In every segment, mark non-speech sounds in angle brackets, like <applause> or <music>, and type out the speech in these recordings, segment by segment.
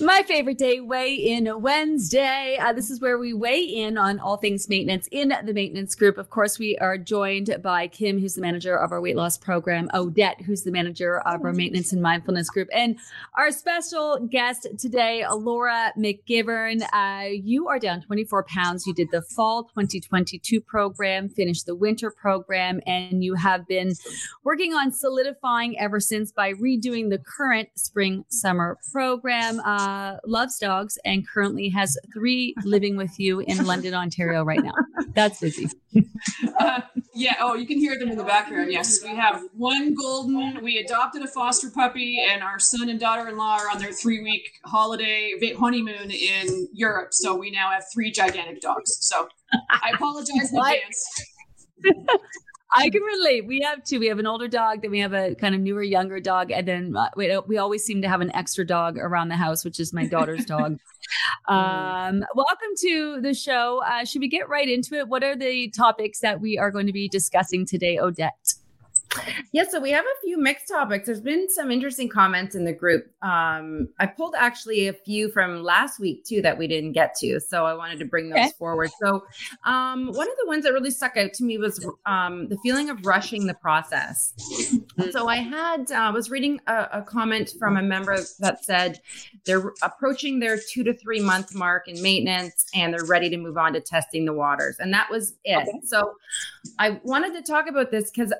My favorite day, weigh in Wednesday. Uh, this is where we weigh in on all things maintenance in the maintenance group. Of course, we are joined by Kim, who's the manager of our weight loss program, Odette, who's the manager of our maintenance and mindfulness group, and our special guest today, Laura McGivern. Uh, you are down 24 pounds. You did the fall 2022 program, finished the winter program, and you have been working on solidifying ever since by redoing the current spring summer program. Uh, uh, loves dogs and currently has three living with you in London, Ontario right now. That's busy. Uh, yeah. Oh, you can hear them in the background. Yes. We have one golden. We adopted a foster puppy, and our son and daughter in law are on their three week holiday honeymoon in Europe. So we now have three gigantic dogs. So I apologize in advance. <laughs> I can relate. We have two. We have an older dog, then we have a kind of newer, younger dog, and then uh, we, we always seem to have an extra dog around the house, which is my daughter's <laughs> dog. Um, welcome to the show. Uh, should we get right into it? What are the topics that we are going to be discussing today, Odette? Yeah, so we have a few mixed topics. There's been some interesting comments in the group. Um, I pulled actually a few from last week too that we didn't get to, so I wanted to bring those okay. forward. So, um, one of the ones that really stuck out to me was um, the feeling of rushing the process. So, I had uh, was reading a, a comment from a member that said they're approaching their two to three month mark in maintenance and they're ready to move on to testing the waters, and that was it. Okay. So, I wanted to talk about this because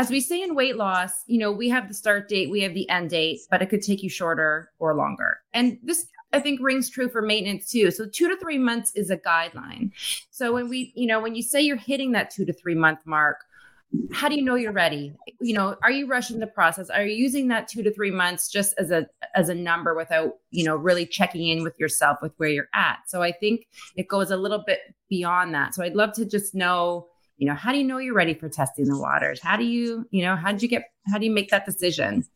as we say in weight loss, you know, we have the start date, we have the end date, but it could take you shorter or longer. And this I think rings true for maintenance too. So 2 to 3 months is a guideline. So when we, you know, when you say you're hitting that 2 to 3 month mark, how do you know you're ready? You know, are you rushing the process? Are you using that 2 to 3 months just as a as a number without, you know, really checking in with yourself with where you're at? So I think it goes a little bit beyond that. So I'd love to just know you know how do you know you're ready for testing the waters? How do you you know how did you get how do you make that decision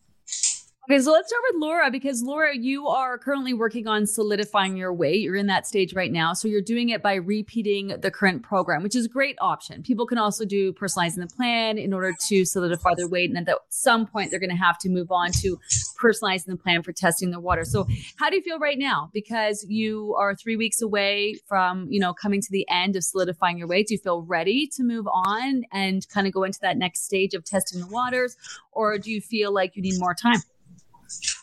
Okay, so let's start with Laura because Laura, you are currently working on solidifying your weight. You're in that stage right now. So you're doing it by repeating the current program, which is a great option. People can also do personalizing the plan in order to solidify their weight. And at some point, they're going to have to move on to personalizing the plan for testing the water. So how do you feel right now? Because you are three weeks away from, you know, coming to the end of solidifying your weight. Do you feel ready to move on and kind of go into that next stage of testing the waters? Or do you feel like you need more time?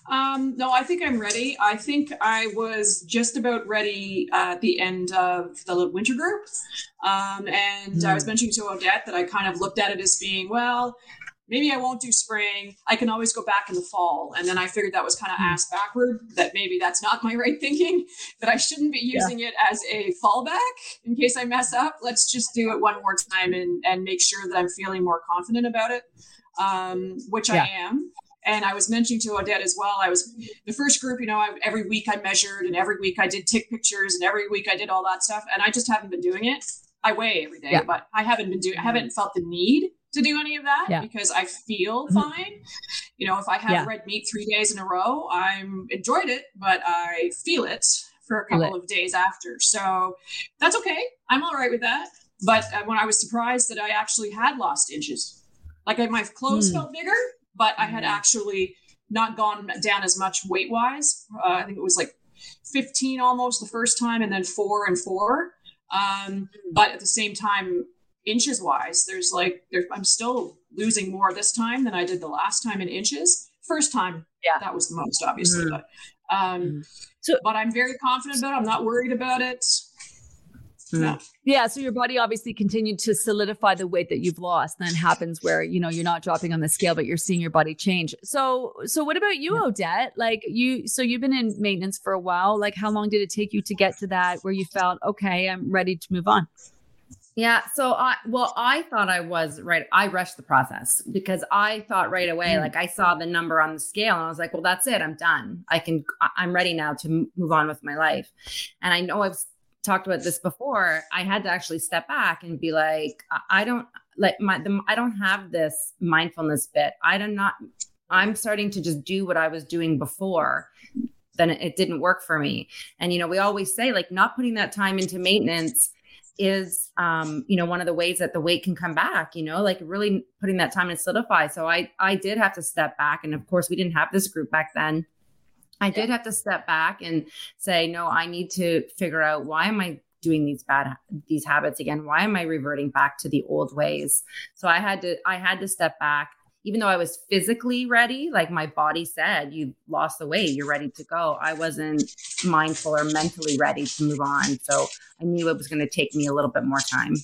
Um, no, I think I'm ready. I think I was just about ready at the end of the winter group. Um, and mm. I was hmm. mentioning to Odette that I kind of looked at it as being, well, maybe I won't do spring. I can always go back in the fall. And then I figured that was kind of mm. ass backward, that maybe that's not my <laughs> right thinking, that I shouldn't be using yeah. it as a fallback in case I mess up. Let's just do it one more time and, and make sure that I'm feeling more confident about it, um, which yeah. I am. And I was mentioning to Odette as well. I was the first group, you know, I, every week I measured and every week I did tick pictures and every week I did all that stuff. And I just haven't been doing it. I weigh every day, yeah. but I haven't been doing, I haven't felt the need to do any of that yeah. because I feel mm-hmm. fine. You know, if I have yeah. red meat three days in a row, I'm enjoyed it, but I feel it for a couple of days after. So that's okay. I'm all right with that. But uh, when I was surprised that I actually had lost inches, like my clothes mm. felt bigger, but I had mm-hmm. actually not gone down as much weight wise. Uh, I think it was like 15 almost the first time, and then four and four. Um, mm-hmm. but at the same time, inches wise, there's like there's, I'm still losing more this time than I did the last time in inches. First time, yeah, that was the most obviously, mm-hmm. but um, so, but I'm very confident about it. I'm not worried about it. No. Yeah. So your body obviously continued to solidify the weight that you've lost. Then happens where, you know, you're not dropping on the scale, but you're seeing your body change. So, so what about you, Odette? Like you, so you've been in maintenance for a while. Like how long did it take you to get to that where you felt, okay, I'm ready to move on? Yeah. So I, well, I thought I was right. I rushed the process because I thought right away, mm. like I saw the number on the scale and I was like, well, that's it. I'm done. I can, I'm ready now to move on with my life. And I know I've talked about this before. I had to actually step back and be like, I don't like my, the, I don't have this mindfulness bit. I do not, I'm starting to just do what I was doing before then it didn't work for me. And, you know, we always say like not putting that time into maintenance is um you know one of the ways that the weight can come back you know like really putting that time to solidify so i i did have to step back and of course we didn't have this group back then i did have to step back and say no i need to figure out why am i doing these bad these habits again why am i reverting back to the old ways so i had to i had to step back even though I was physically ready, like my body said, you lost the weight, you're ready to go. I wasn't mindful or mentally ready to move on. So I knew it was going to take me a little bit more time.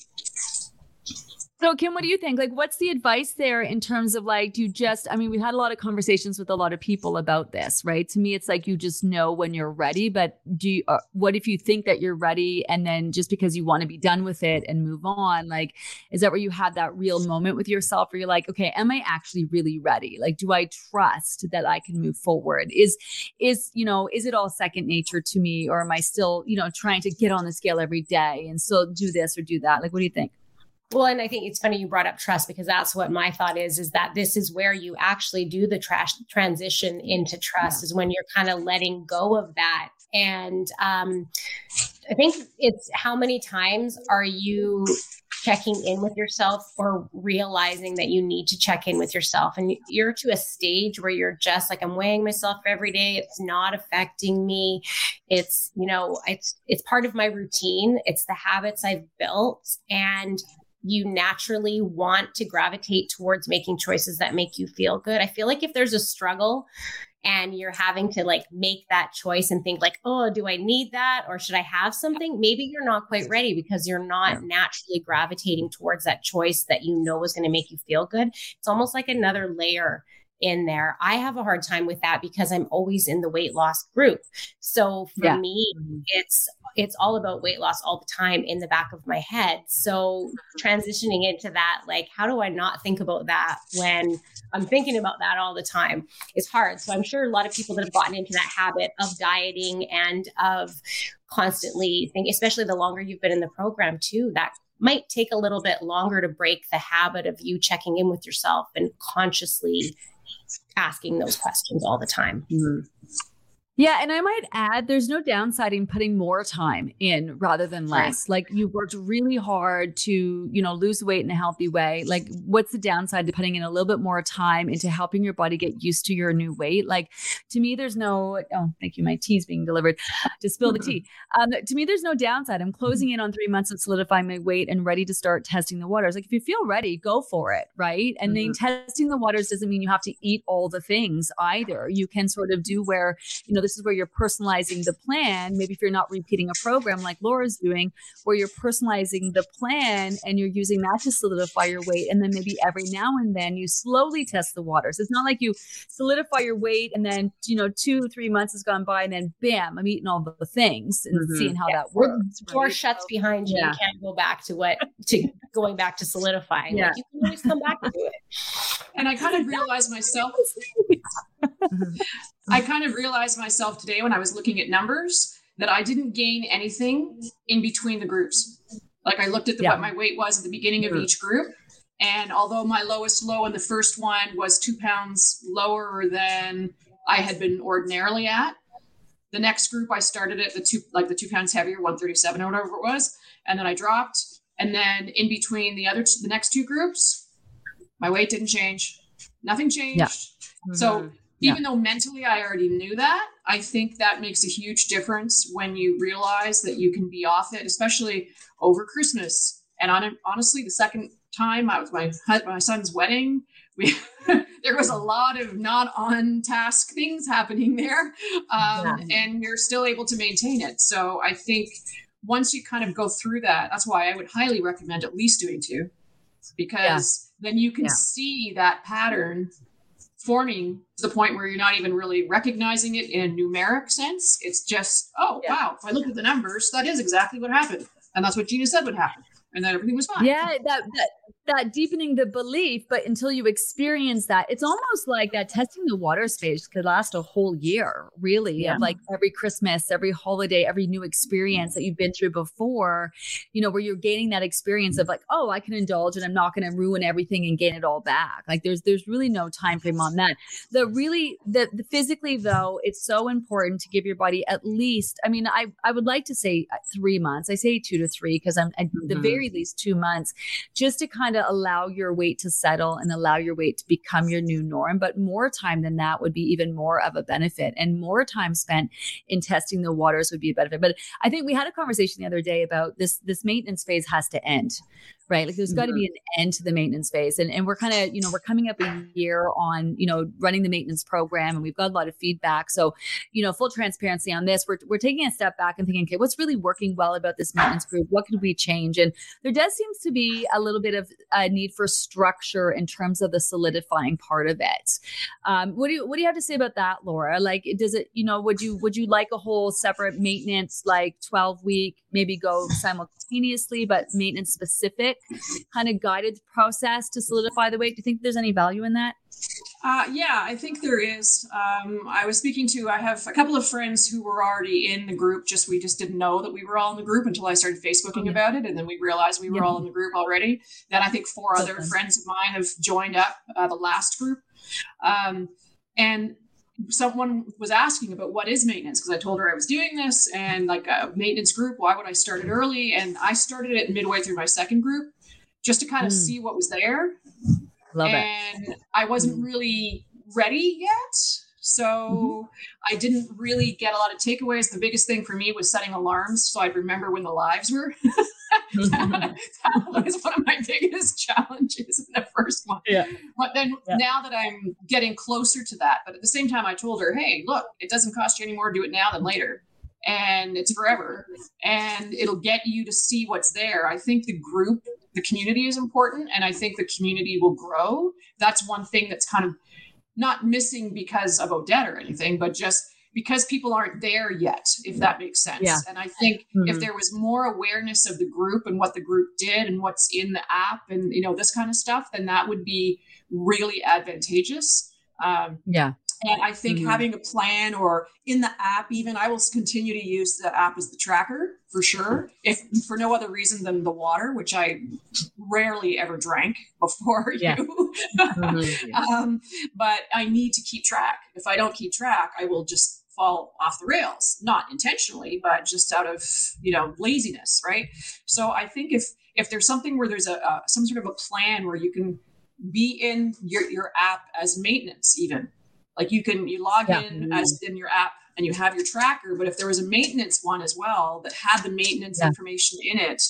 So, Kim, what do you think? Like, what's the advice there in terms of like, do you just, I mean, we've had a lot of conversations with a lot of people about this, right? To me, it's like you just know when you're ready, but do you, uh, what if you think that you're ready and then just because you want to be done with it and move on, like, is that where you have that real moment with yourself where you're like, okay, am I actually really ready? Like, do I trust that I can move forward? Is, is, you know, is it all second nature to me or am I still, you know, trying to get on the scale every day and still do this or do that? Like, what do you think? Well, and I think it's funny you brought up trust because that's what my thought is is that this is where you actually do the trash transition into trust yeah. is when you're kind of letting go of that. And um, I think it's how many times are you checking in with yourself or realizing that you need to check in with yourself? And you're to a stage where you're just like i'm weighing myself every day. It's not affecting me. It's you know it's it's part of my routine. It's the habits i've built. And you naturally want to gravitate towards making choices that make you feel good. I feel like if there's a struggle and you're having to like make that choice and think like, "Oh, do I need that or should I have something?" Maybe you're not quite ready because you're not naturally gravitating towards that choice that you know is going to make you feel good. It's almost like another layer in there. I have a hard time with that because I'm always in the weight loss group. So for yeah. me, it's it's all about weight loss all the time in the back of my head. So transitioning into that, like how do I not think about that when I'm thinking about that all the time is hard. So I'm sure a lot of people that have gotten into that habit of dieting and of constantly think, especially the longer you've been in the program too, that might take a little bit longer to break the habit of you checking in with yourself and consciously asking those questions all the time. Mm-hmm. Yeah, and I might add there's no downside in putting more time in rather than less. Like you worked really hard to, you know, lose weight in a healthy way. Like what's the downside to putting in a little bit more time into helping your body get used to your new weight? Like to me there's no oh, thank you my tea's being delivered <laughs> to spill the tea. Um, to me there's no downside. I'm closing in on 3 months of solidifying my weight and ready to start testing the waters. Like if you feel ready, go for it, right? And mm-hmm. then testing the waters doesn't mean you have to eat all the things either. You can sort of do where, you know, this is where you're personalizing the plan. Maybe if you're not repeating a program like Laura's doing, where you're personalizing the plan and you're using that to solidify your weight. And then maybe every now and then you slowly test the waters. It's not like you solidify your weight and then, you know, two, three months has gone by and then bam, I'm eating all the things and mm-hmm. seeing how yeah. that works. The door right? shuts so, behind you. Yeah. You can't go back to what, to going back to solidifying. Yeah. Like you can always come back to it. And I kind of realized myself <laughs> I kind of realized myself today when I was looking at numbers that I didn't gain anything in between the groups. Like I looked at the, yeah. what my weight was at the beginning of mm-hmm. each group. And although my lowest low in the first one was two pounds lower than I had been ordinarily at, the next group I started at the two, like the two pounds heavier, 137 or whatever it was. And then I dropped. And then in between the other, the next two groups, my weight didn't change. Nothing changed. Yeah. Mm-hmm. So even yeah. though mentally I already knew that, I think that makes a huge difference when you realize that you can be off it, especially over Christmas. And on, honestly, the second time I was my my son's wedding, we <laughs> there was a lot of not on task things happening there, um, yeah. and you're still able to maintain it. So I think once you kind of go through that, that's why I would highly recommend at least doing two, because yeah. then you can see that pattern forming to the point where you're not even really recognizing it in a numeric sense. It's just, oh, yeah. wow, if I look at the numbers, that is exactly what happened. And that's what Gina said would happen. and then everything was fine. Yeah, that, that that deepening the belief, but until you experience that, it's almost like that testing the water stage could last a whole year, really. Yeah. Of like every Christmas, every holiday, every new experience that you've been through before, you know, where you're gaining that experience of like, oh, I can indulge and I'm not going to ruin everything and gain it all back. Like there's there's really no time frame on that. The really the, the physically though, it's so important to give your body at least. I mean, I I would like to say uh, three months. I say two to three because I'm at mm-hmm. the very least two months, just to kind of to allow your weight to settle and allow your weight to become your new norm. But more time than that would be even more of a benefit. And more time spent in testing the waters would be a benefit. But I think we had a conversation the other day about this this maintenance phase has to end right? Like there's got to be mm-hmm. an end to the maintenance phase. And, and we're kind of, you know, we're coming up a year on, you know, running the maintenance program and we've got a lot of feedback. So, you know, full transparency on this, we're, we're taking a step back and thinking, okay, what's really working well about this maintenance group? What could we change? And there does seems to be a little bit of a need for structure in terms of the solidifying part of it. Um, what do you, what do you have to say about that, Laura? Like, does it, you know, would you, would you like a whole separate maintenance, like 12 week, maybe go simultaneously, but maintenance specific kind of guided process to solidify the weight? Do you think there's any value in that? Uh, yeah, I think there is. Um, I was speaking to, I have a couple of friends who were already in the group, just we just didn't know that we were all in the group until I started Facebooking yeah. about it. And then we realized we were yeah. all in the group already. Then I think four other friends of mine have joined up uh, the last group. Um, and someone was asking about what is maintenance because I told her I was doing this and like a maintenance group. Why would I start it early? And I started it midway through my second group just to kind of mm. see what was there. Love and it. And I wasn't mm. really ready yet. So mm-hmm. I didn't really get a lot of takeaways. The biggest thing for me was setting alarms so I'd remember when the lives were. <laughs> that, was one of my biggest challenges in the first one. Yeah. But then yeah. now that I'm getting closer to that, but at the same time, I told her, hey, look, it doesn't cost you any more to do it now than later. And it's forever. And it'll get you to see what's there. I think the group the community is important and i think the community will grow that's one thing that's kind of not missing because of odette or anything but just because people aren't there yet if that makes sense yeah. and i think mm-hmm. if there was more awareness of the group and what the group did and what's in the app and you know this kind of stuff then that would be really advantageous um, yeah and I think mm-hmm. having a plan or in the app, even I will continue to use the app as the tracker for sure. If for no other reason than the water, which I rarely ever drank <laughs> before yeah. you. mm-hmm. <laughs> um, but I need to keep track. If I don't keep track, I will just fall off the rails, not intentionally, but just out of you know laziness, right? So I think if if there's something where there's a, a some sort of a plan where you can be in your your app as maintenance even like you can you log yeah. in as in your app and you have your tracker, but if there was a maintenance one as well that had the maintenance yeah. information in it,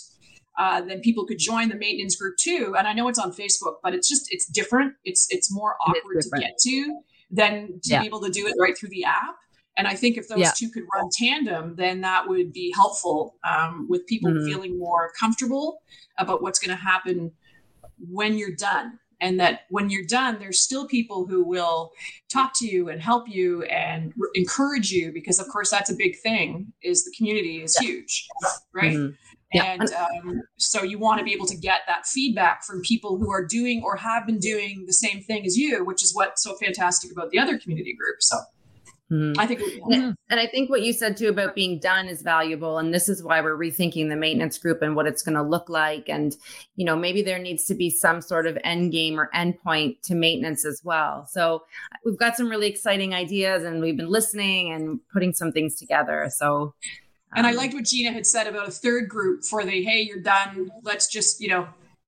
uh, then people could join the maintenance group too. And I know it's on Facebook, but it's just it's different. It's it's more awkward to get to than to yeah. be able to do it right through the app. And I think if those yeah. two could run tandem, then that would be helpful um, with people mm-hmm. feeling more comfortable about what's going to happen when you're done and that when you're done there's still people who will talk to you and help you and r- encourage you because of course that's a big thing is the community is yeah. huge right mm-hmm. Yeah. And um, so you want to be able to get that feedback from people who are doing or have been doing the same thing as you, which is what's so fantastic about the other community groups. So Mm-hmm. I think, and, and I think what you said too about being done is valuable, and this is why we're rethinking the maintenance group and what it's going to look like. And you know, maybe there needs to be some sort of end game or endpoint to maintenance as well. So we've got some really exciting ideas, and we've been listening and putting some things together. So. And I um, liked what Gina had said about a third group for the hey, you're done. Let's just you know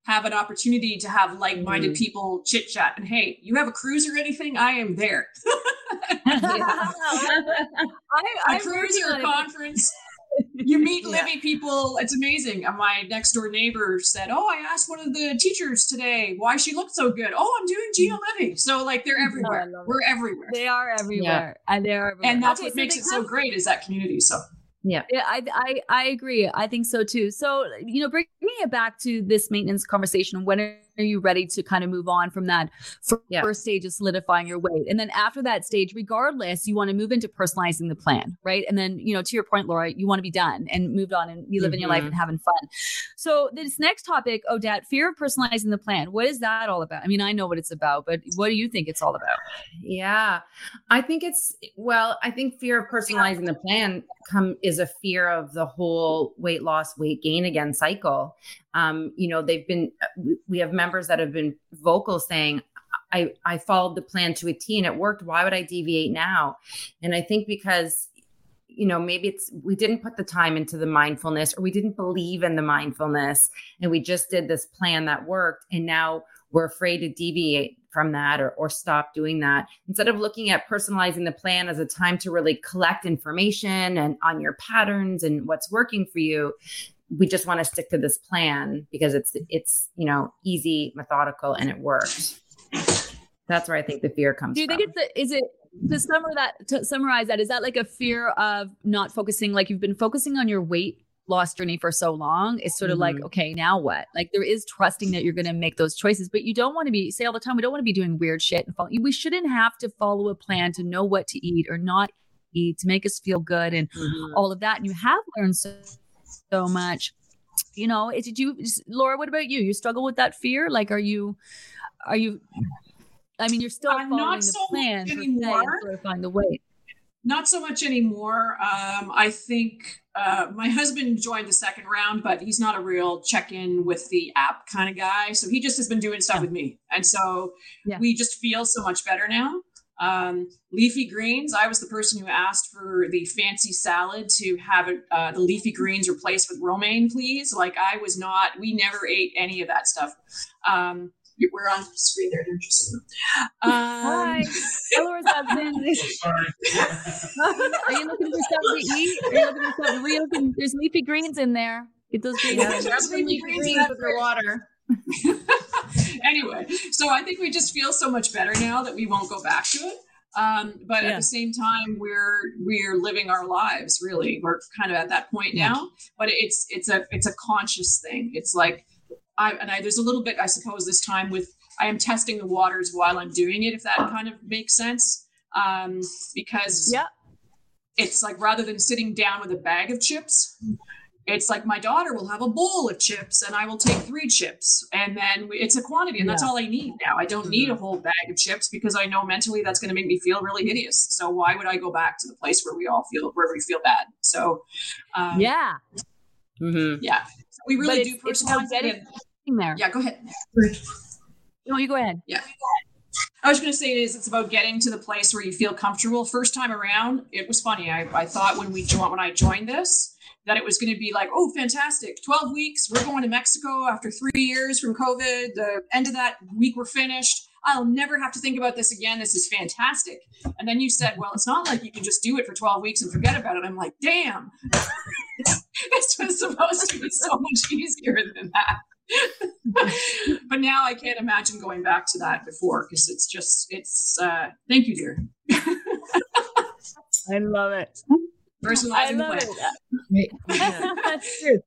have an opportunity to have like-minded mm-hmm. people chit chat. And hey, you have a cruise or anything? I am there. <laughs> <laughs> I, a cruise or a conference. <laughs> you meet yeah. Livy people. It's amazing. and My next door neighbor said, "Oh, I asked one of the teachers today why she looked so good. Oh, I'm doing Gina Livy So like they're everywhere. Oh, We're everywhere. They are everywhere, yeah. and they are. Everywhere. And that's okay, what so makes it so great is that community. So yeah. yeah I, I I agree. I think so too. So, you know, bringing it back to this maintenance conversation, when are you ready to kind of move on from that first yeah. stage of solidifying your weight? And then after that stage, regardless, you want to move into personalizing the plan, right? And then, you know, to your point, Laura, you want to be done and moved on and be living mm-hmm. your life and mm-hmm. having fun. So this next topic, Odette, fear of personalizing the plan. What is that all about? I mean, I know what it's about, but what do you think it's all about? Yeah, I think it's well, I think fear of personalizing the plan come is a fear of the whole weight loss, weight gain again cycle. Um, you know, they've been we have members that have been vocal saying, I, I followed the plan to a T and it worked. Why would I deviate now? And I think because you know maybe it's we didn't put the time into the mindfulness or we didn't believe in the mindfulness and we just did this plan that worked and now we're afraid to deviate from that or, or stop doing that instead of looking at personalizing the plan as a time to really collect information and on your patterns and what's working for you we just want to stick to this plan because it's it's you know easy methodical and it works that's where i think the fear comes do you from. think it's a, is it to summarize that to summarize that is that like a fear of not focusing like you've been focusing on your weight loss journey for so long it's sort of mm-hmm. like okay now what like there is trusting that you're going to make those choices but you don't want to be say all the time we don't want to be doing weird shit and follow, we shouldn't have to follow a plan to know what to eat or not eat to make us feel good and mm-hmm. all of that and you have learned so, so much you know did you laura what about you you struggle with that fear like are you are you I mean, you're still I'm following the so plan anymore. find the weight. Not so much anymore. Um, I think uh, my husband joined the second round, but he's not a real check-in with the app kind of guy. So he just has been doing stuff yeah. with me, and so yeah. we just feel so much better now. Um, leafy greens. I was the person who asked for the fancy salad to have it, uh, the leafy greens replaced with romaine, please. Like I was not. We never ate any of that stuff. Um, we're on the screen there. They're just see them? Um, Hi. Laura's husband. Are you looking for something to eat? Are you looking for something? Are looking, there's leafy greens in there. Get those <laughs> greens. Yeah, there's leafy greens with the water. <laughs> <laughs> anyway, so I think we just feel so much better now that we won't go back to it. Um, but yeah. at the same time, we're we're living our lives. Really, we're kind of at that point now. But it's it's a it's a conscious thing. It's like I, and I, there's a little bit, I suppose, this time with I am testing the waters while I'm doing it, if that kind of makes sense. Um, because yeah. it's like rather than sitting down with a bag of chips, it's like my daughter will have a bowl of chips and I will take three chips. And then we, it's a quantity, and yeah. that's all I need now. I don't need a whole bag of chips because I know mentally that's going to make me feel really hideous. So why would I go back to the place where we all feel, where we feel bad? So, um, yeah. Mm-hmm. Yeah. So we really do personalize it there. Yeah, go ahead. No, you go ahead. Yeah. I was going to say is it's about getting to the place where you feel comfortable. First time around, it was funny. I, I thought when we joined when I joined this that it was going to be like, oh, fantastic, twelve weeks. We're going to Mexico after three years from COVID. The end of that week, we're finished. I'll never have to think about this again. This is fantastic. And then you said, well, it's not like you can just do it for 12 weeks and forget about it. I'm like, damn, <laughs> this was supposed to be so much easier than that. <laughs> but now I can't imagine going back to that before because it's just it's uh thank you dear I love it personalizing I love it. That's true.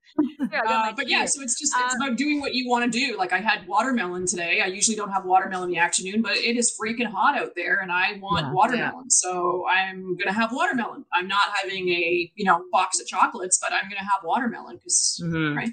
Uh, but yeah, so it's just it's uh, about doing what you want to do. Like I had watermelon today. I usually don't have watermelon in the afternoon, but it is freaking hot out there, and I want yeah, watermelon. Yeah. So I'm gonna have watermelon. I'm not having a you know box of chocolates, but I'm gonna have watermelon because mm-hmm. right.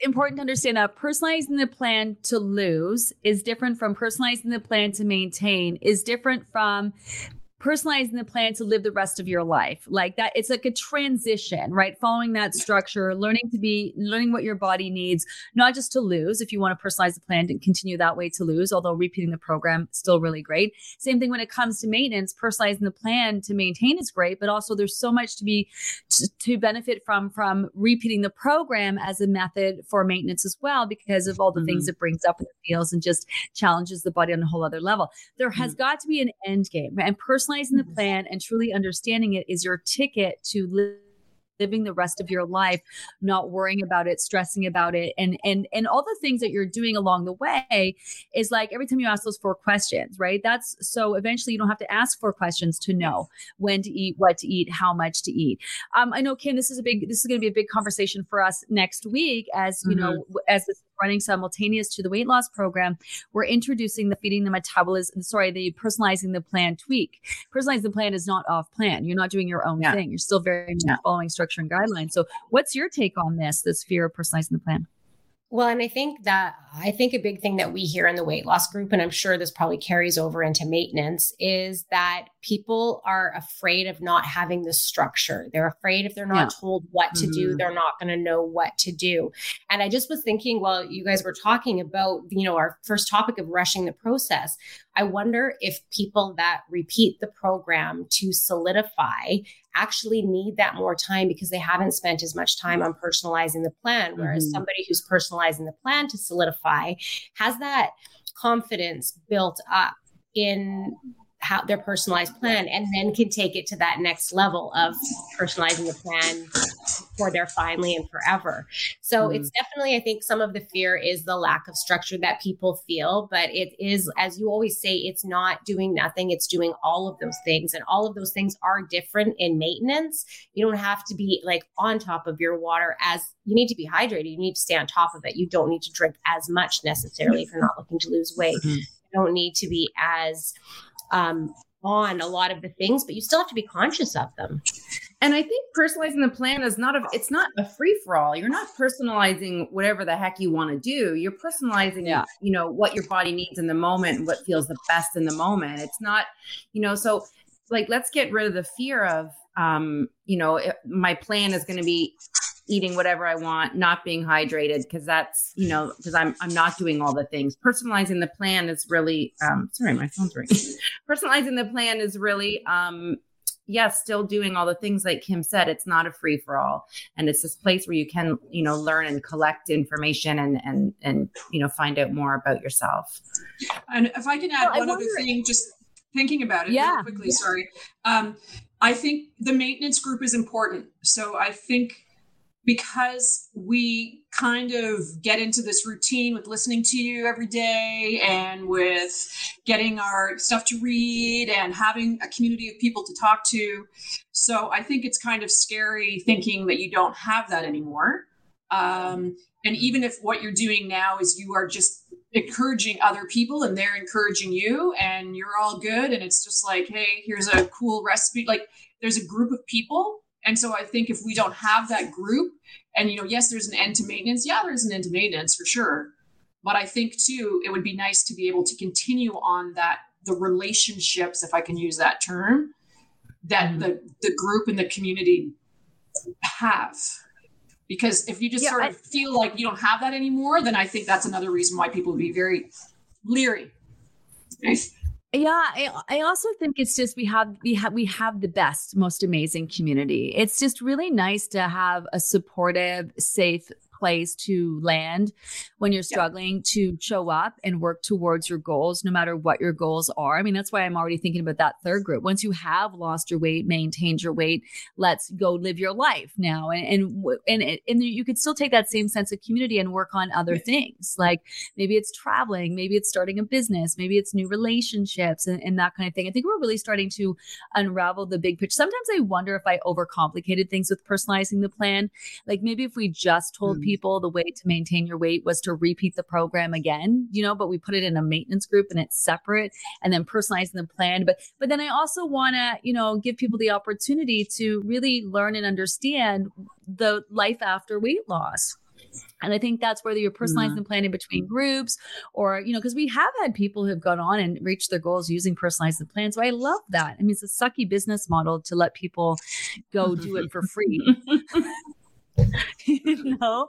important to understand that personalizing the plan to lose is different from personalizing the plan to maintain, is different from personalizing the plan to live the rest of your life. Like that it's like a transition right? Following that structure learning to be learning what your body needs not just to lose if you want to personalize the plan and continue that way to lose although repeating the program still really great. Same thing when it comes to maintenance personalizing the plan to maintain is great but also there's so much to be to, to benefit from from repeating the program as a method for maintenance as well because of all the mm-hmm. things it brings up the feels and just challenges the body on a whole other level. There has mm-hmm. got to be an end game and personally personalizing the mm-hmm. plan and truly understanding it is your ticket to live living the rest of your life not worrying about it stressing about it and and and all the things that you're doing along the way is like every time you ask those four questions right that's so eventually you don't have to ask four questions to know when to eat what to eat how much to eat um i know kim this is a big this is going to be a big conversation for us next week as you mm-hmm. know as this running simultaneous to the weight loss program, we're introducing the feeding the metabolism, sorry, the personalizing the plan tweak. Personalizing the plan is not off plan. You're not doing your own yeah. thing. You're still very yeah. following structure and guidelines. So what's your take on this, this fear of personalizing the plan? Well, and I think that I think a big thing that we hear in the weight loss group, and I'm sure this probably carries over into maintenance, is that people are afraid of not having the structure. They're afraid if they're not yeah. told what to mm-hmm. do, they're not going to know what to do. And I just was thinking while you guys were talking about, you know, our first topic of rushing the process, I wonder if people that repeat the program to solidify actually need that more time because they haven't spent as much time on personalizing the plan. Whereas mm-hmm. somebody who's personalizing the plan to solidify has that confidence built up in how their personalized plan and then can take it to that next level of personalizing the plan for their finally and forever. So mm. it's definitely, I think some of the fear is the lack of structure that people feel, but it is, as you always say, it's not doing nothing, it's doing all of those things. And all of those things are different in maintenance. You don't have to be like on top of your water as you need to be hydrated. You need to stay on top of it. You don't need to drink as much necessarily if you're not looking to lose weight. Mm-hmm. You don't need to be as um, on a lot of the things, but you still have to be conscious of them. And I think personalizing the plan is not a it's not a free for all. You're not personalizing whatever the heck you want to do. You're personalizing yeah. you know what your body needs in the moment and what feels the best in the moment. It's not, you know, so like let's get rid of the fear of um, you know, my plan is going to be eating whatever I want, not being hydrated because that's you know because I'm I'm not doing all the things. Personalizing the plan is really um, sorry, my phone's ringing. <laughs> Personalizing the plan is really um, yes, still doing all the things like Kim said. It's not a free for all, and it's this place where you can you know learn and collect information and and and you know find out more about yourself. And if I can add well, one other thing, just thinking about it yeah. quickly. Yeah. Sorry. Um, I think the maintenance group is important. So I think because we kind of get into this routine with listening to you every day and with getting our stuff to read and having a community of people to talk to. So I think it's kind of scary thinking that you don't have that anymore. Um, and even if what you're doing now is you are just encouraging other people and they're encouraging you and you're all good and it's just like hey here's a cool recipe like there's a group of people and so I think if we don't have that group, and you know, yes, there's an end to maintenance. Yeah, there's an end to maintenance for sure. But I think too, it would be nice to be able to continue on that the relationships, if I can use that term, that mm-hmm. the the group and the community have. Because if you just yeah, sort of I, feel like you don't have that anymore, then I think that's another reason why people would be very leery. Yeah, I, I also think it's just we have we have we have the best, most amazing community. It's just really nice to have a supportive, safe place to land when you're struggling yeah. to show up and work towards your goals, no matter what your goals are. I mean, that's why I'm already thinking about that third group. Once you have lost your weight, maintained your weight, let's go live your life now. And and and, and you could still take that same sense of community and work on other things. Like maybe it's traveling, maybe it's starting a business, maybe it's new relationships and, and that kind of thing. I think we're really starting to unravel the big picture. Sometimes I wonder if I overcomplicated things with personalizing the plan. Like maybe if we just told mm. people the way to maintain your weight was to repeat the program again, you know, but we put it in a maintenance group and it's separate and then personalizing the plan. But but then I also want to, you know, give people the opportunity to really learn and understand the life after weight loss. And I think that's whether you're personalizing mm-hmm. the plan in between groups or, you know, because we have had people who have gone on and reached their goals using personalized plans. So I love that. I mean, it's a sucky business model to let people go do it for free. <laughs> <laughs> you know?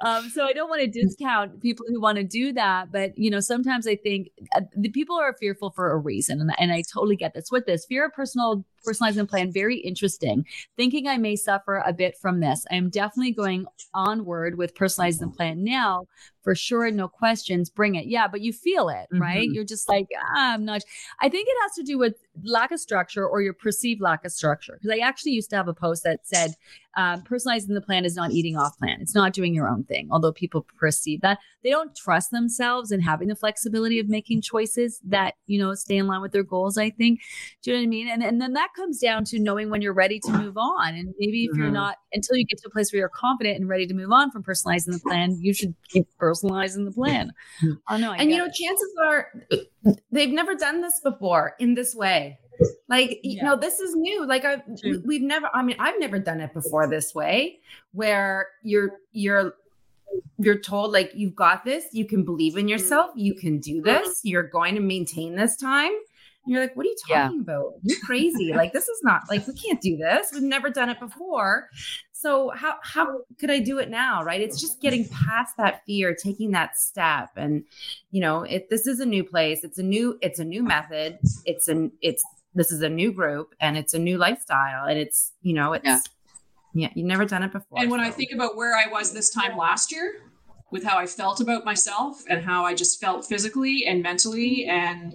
Um, so I don't want to discount people who want to do that, but you know, sometimes I think uh, the people are fearful for a reason, and, and I totally get this. With this fear of personal personalizing the plan, very interesting. Thinking I may suffer a bit from this. I am definitely going onward with personalizing the plan now, for sure, no questions, bring it. Yeah, but you feel it, right? Mm-hmm. You're just like, ah, I'm not. I think it has to do with lack of structure or your perceived lack of structure. Because I actually used to have a post that said, um, personalizing the plan is not eating off plan. It's not doing your own thing. Although people perceive that they don't trust themselves and having the flexibility of making choices that, you know, stay in line with their goals, I think. Do you know what I mean? And, and then that comes down to knowing when you're ready to move on. And maybe if mm-hmm. you're not, until you get to a place where you're confident and ready to move on from personalizing the plan, you should keep personalizing the plan. Oh, no. I and, you know, it. chances are they've never done this before in this way. Like, yeah. you know, this is new. Like I we've never I mean, I've never done it before this way where you're you're you're told like you've got this, you can believe in yourself, you can do mm-hmm. this, you're going to maintain this time. And you're like, what are you talking yeah. about? You're crazy. like this is not like we can't do this. We've never done it before. So how how could I do it now? Right? It's just getting past that fear, taking that step. And you know, if this is a new place, it's a new, it's a new method. It's an it's this is a new group and it's a new lifestyle. And it's, you know, it's yeah, yeah you've never done it before. And when so. I think about where I was this time last year, with how I felt about myself and how I just felt physically and mentally. And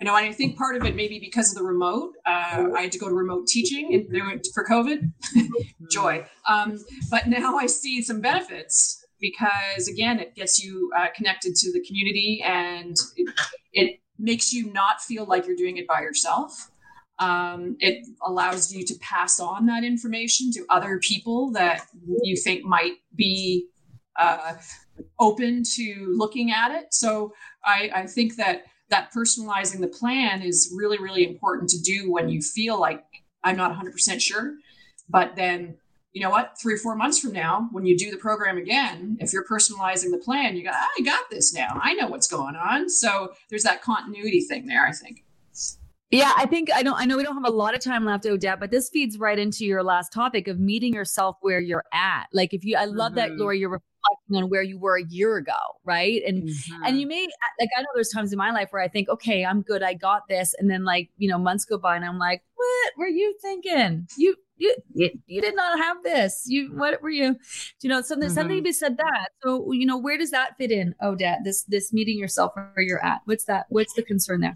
you know, I think part of it maybe because of the remote. Uh, I had to go to remote teaching and for COVID. <laughs> Joy. Um, but now I see some benefits because again, it gets you uh, connected to the community and it, it makes you not feel like you're doing it by yourself. Um, it allows you to pass on that information to other people that you think might be uh, open to looking at it. So I, I think that that personalizing the plan is really, really important to do when you feel like I'm not 100% sure. But then, you know what? Three or four months from now, when you do the program again, if you're personalizing the plan, you go, I got this now. I know what's going on. So there's that continuity thing there, I think. Yeah, I think I don't I know we don't have a lot of time left, Odette, but this feeds right into your last topic of meeting yourself where you're at. Like if you I love mm-hmm. that Laura, you're reflecting on where you were a year ago, right? And mm-hmm. and you may like I know there's times in my life where I think, okay, I'm good, I got this, and then like you know months go by and I'm like, what were you thinking? You you you, did not have this. You what were you? You know something mm-hmm. somebody said that. So you know where does that fit in, Odette? This this meeting yourself where you're at. What's that? What's the concern there?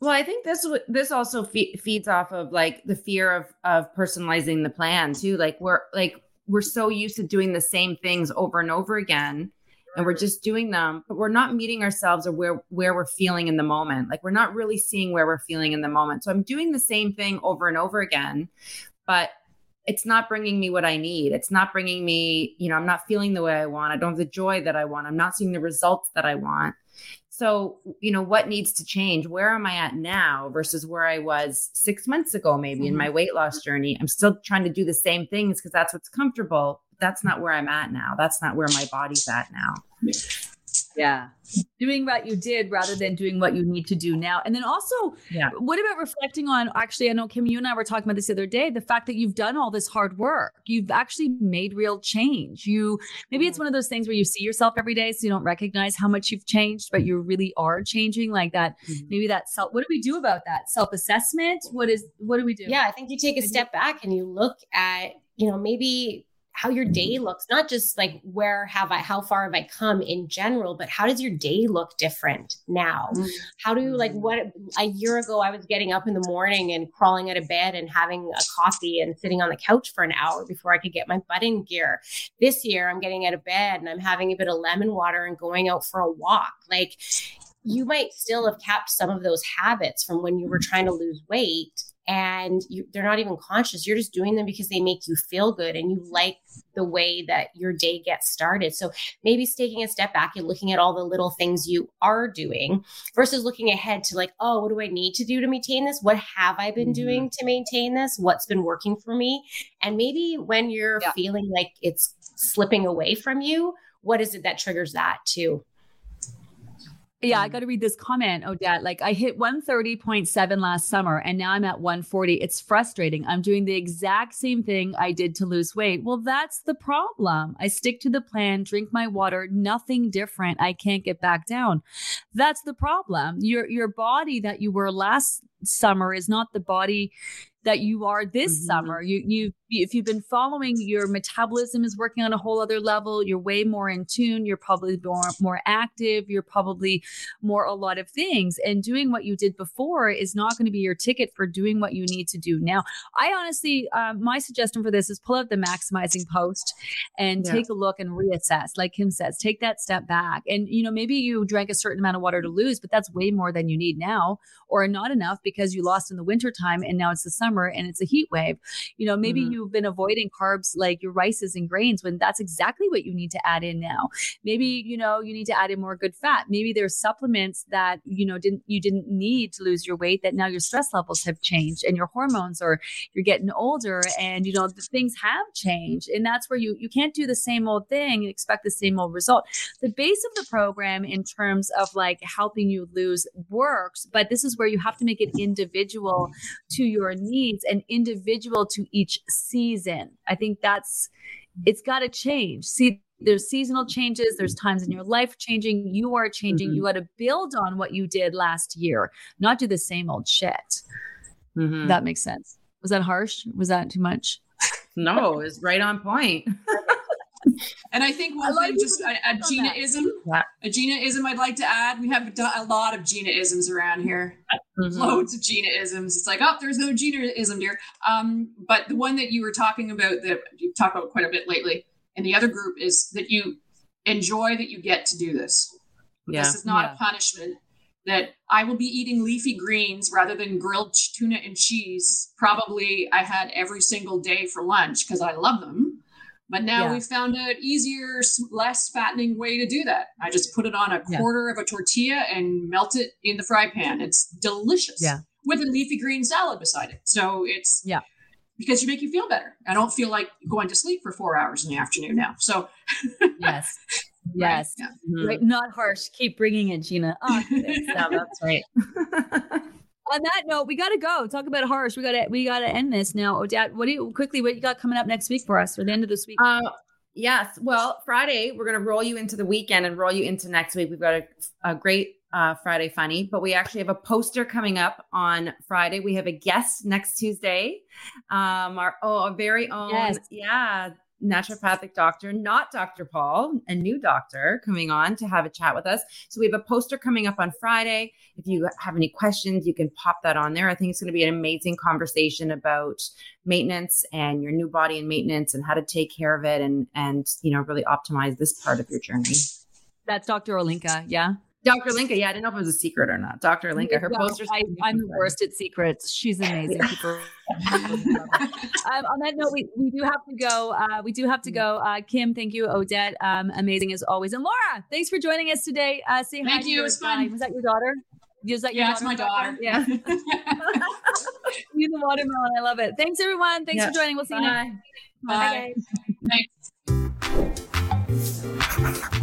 Well, I think this this also fe- feeds off of like the fear of of personalizing the plan too. Like we're like we're so used to doing the same things over and over again and we're just doing them but we're not meeting ourselves or where where we're feeling in the moment. Like we're not really seeing where we're feeling in the moment. So i'm doing the same thing over and over again but it's not bringing me what i need. It's not bringing me you know i'm not feeling the way i want. I don't have the joy that i want. I'm not seeing the results that i want so, you know, what needs to change? Where am I at now versus where I was six months ago, maybe mm-hmm. in my weight loss journey? I'm still trying to do the same things because that's what's comfortable. That's not where I'm at now. That's not where my body's at now. Yeah. Doing what you did rather than doing what you need to do now. And then also, yeah. what about reflecting on actually, I know Kim, you and I were talking about this the other day, the fact that you've done all this hard work. You've actually made real change. You maybe it's one of those things where you see yourself every day, so you don't recognize how much you've changed, but you really are changing. Like that, mm-hmm. maybe that self what do we do about that? Self-assessment? What is what do we do? Yeah, I think you take a step back and you look at, you know, maybe how your mm-hmm. day looks, not just like where have I, how far have I come in general, but how does your day look different now? Mm-hmm. How do you like mm-hmm. what a year ago I was getting up in the morning and crawling out of bed and having a coffee and sitting on the couch for an hour before I could get my butt in gear. This year I'm getting out of bed and I'm having a bit of lemon water and going out for a walk. Like you might still have kept some of those habits from when you were mm-hmm. trying to lose weight and you, they're not even conscious. You're just doing them because they make you feel good and you like the way that your day gets started. So maybe it's taking a step back and looking at all the little things you are doing versus looking ahead to like, oh, what do I need to do to maintain this? What have I been mm-hmm. doing to maintain this? What's been working for me? And maybe when you're yeah. feeling like it's slipping away from you, what is it that triggers that too? Yeah, I um, got to read this comment, Odette. Like I hit 130.7 last summer and now I'm at 140. It's frustrating. I'm doing the exact same thing I did to lose weight. Well, that's the problem. I stick to the plan, drink my water, nothing different. I can't get back down. That's the problem. Your your body that you were last summer is not the body that you are this mm-hmm. summer. You you if you've been following your metabolism is working on a whole other level you're way more in tune you're probably more, more active you're probably more a lot of things and doing what you did before is not going to be your ticket for doing what you need to do now i honestly um, my suggestion for this is pull out the maximizing post and yeah. take a look and reassess like kim says take that step back and you know maybe you drank a certain amount of water to lose but that's way more than you need now or not enough because you lost in the winter time and now it's the summer and it's a heat wave you know maybe mm-hmm. you you've been avoiding carbs like your rices and grains when that's exactly what you need to add in now. Maybe, you know, you need to add in more good fat. Maybe there's supplements that, you know, didn't you didn't need to lose your weight that now your stress levels have changed and your hormones or you're getting older and you know the things have changed. And that's where you you can't do the same old thing and expect the same old result. The base of the program in terms of like helping you lose works, but this is where you have to make it individual to your needs and individual to each season. I think that's it's got to change. See, there's seasonal changes, there's times in your life changing, you are changing. Mm-hmm. You got to build on what you did last year, not do the same old shit. Mm-hmm. That makes sense. Was that harsh? Was that too much? <laughs> No, it's right on point. <laughs> and I think one thing, just a, a Gina-ism, a Gina-ism I'd like to add. We have a lot of Gina-isms around here. Mm-hmm. Loads of Gina-isms. It's like, oh, there's no Gina-ism dear. Um, but the one that you were talking about that you've talked about quite a bit lately and the other group is that you enjoy that you get to do this. Yeah. This is not yeah. a punishment. That I will be eating leafy greens rather than grilled tuna and cheese. Probably I had every single day for lunch because I love them but now yeah. we found an easier, less fattening way to do that. I just put it on a quarter yeah. of a tortilla and melt it in the fry pan. It's delicious. Yeah. With a leafy green salad beside it. So it's yeah. Because you make you feel better. I don't feel like going to sleep for four hours in the afternoon now. So yes. <laughs> Yes. Right? Yeah. Mm-hmm. right. Not harsh. Keep bringing it, Gina. Oh, no, <laughs> that's right. <laughs> on that note, we got to go. Talk about harsh. We got to we got to end this now. Odette, what do you quickly? What you got coming up next week for us, or the end of this week? Uh, yes. Well, Friday we're gonna roll you into the weekend and roll you into next week. We've got a, a great uh, Friday funny, but we actually have a poster coming up on Friday. We have a guest next Tuesday. Um, our oh, our very own, yes. yeah, naturopathic doctor, not Dr. Paul, a new doctor coming on to have a chat with us. So we have a poster coming up on Friday. If you have any questions, you can pop that on there. I think it's going to be an amazing conversation about maintenance and your new body and maintenance and how to take care of it and and you know really optimize this part of your journey. That's Dr. Olinka, yeah. Dr. Linka, yeah, I didn't know if it was a secret or not. Dr. Linka, her well, posters. I, am the worst at secrets. She's <laughs> amazing. <laughs> um, on that note, we, we do have to go. Uh, we do have to go. Uh, Kim, thank you. Odette, um, amazing as always. And Laura, thanks for joining us today. Uh, say thank hi. Thank you. It was fun. Was that your daughter? Is that your yeah, daughter? my daughter. <laughs> Yeah. you the watermelon. I love it. Thanks, everyone. Thanks for joining. We'll see Bye. you next. Bye. Bye. Thanks.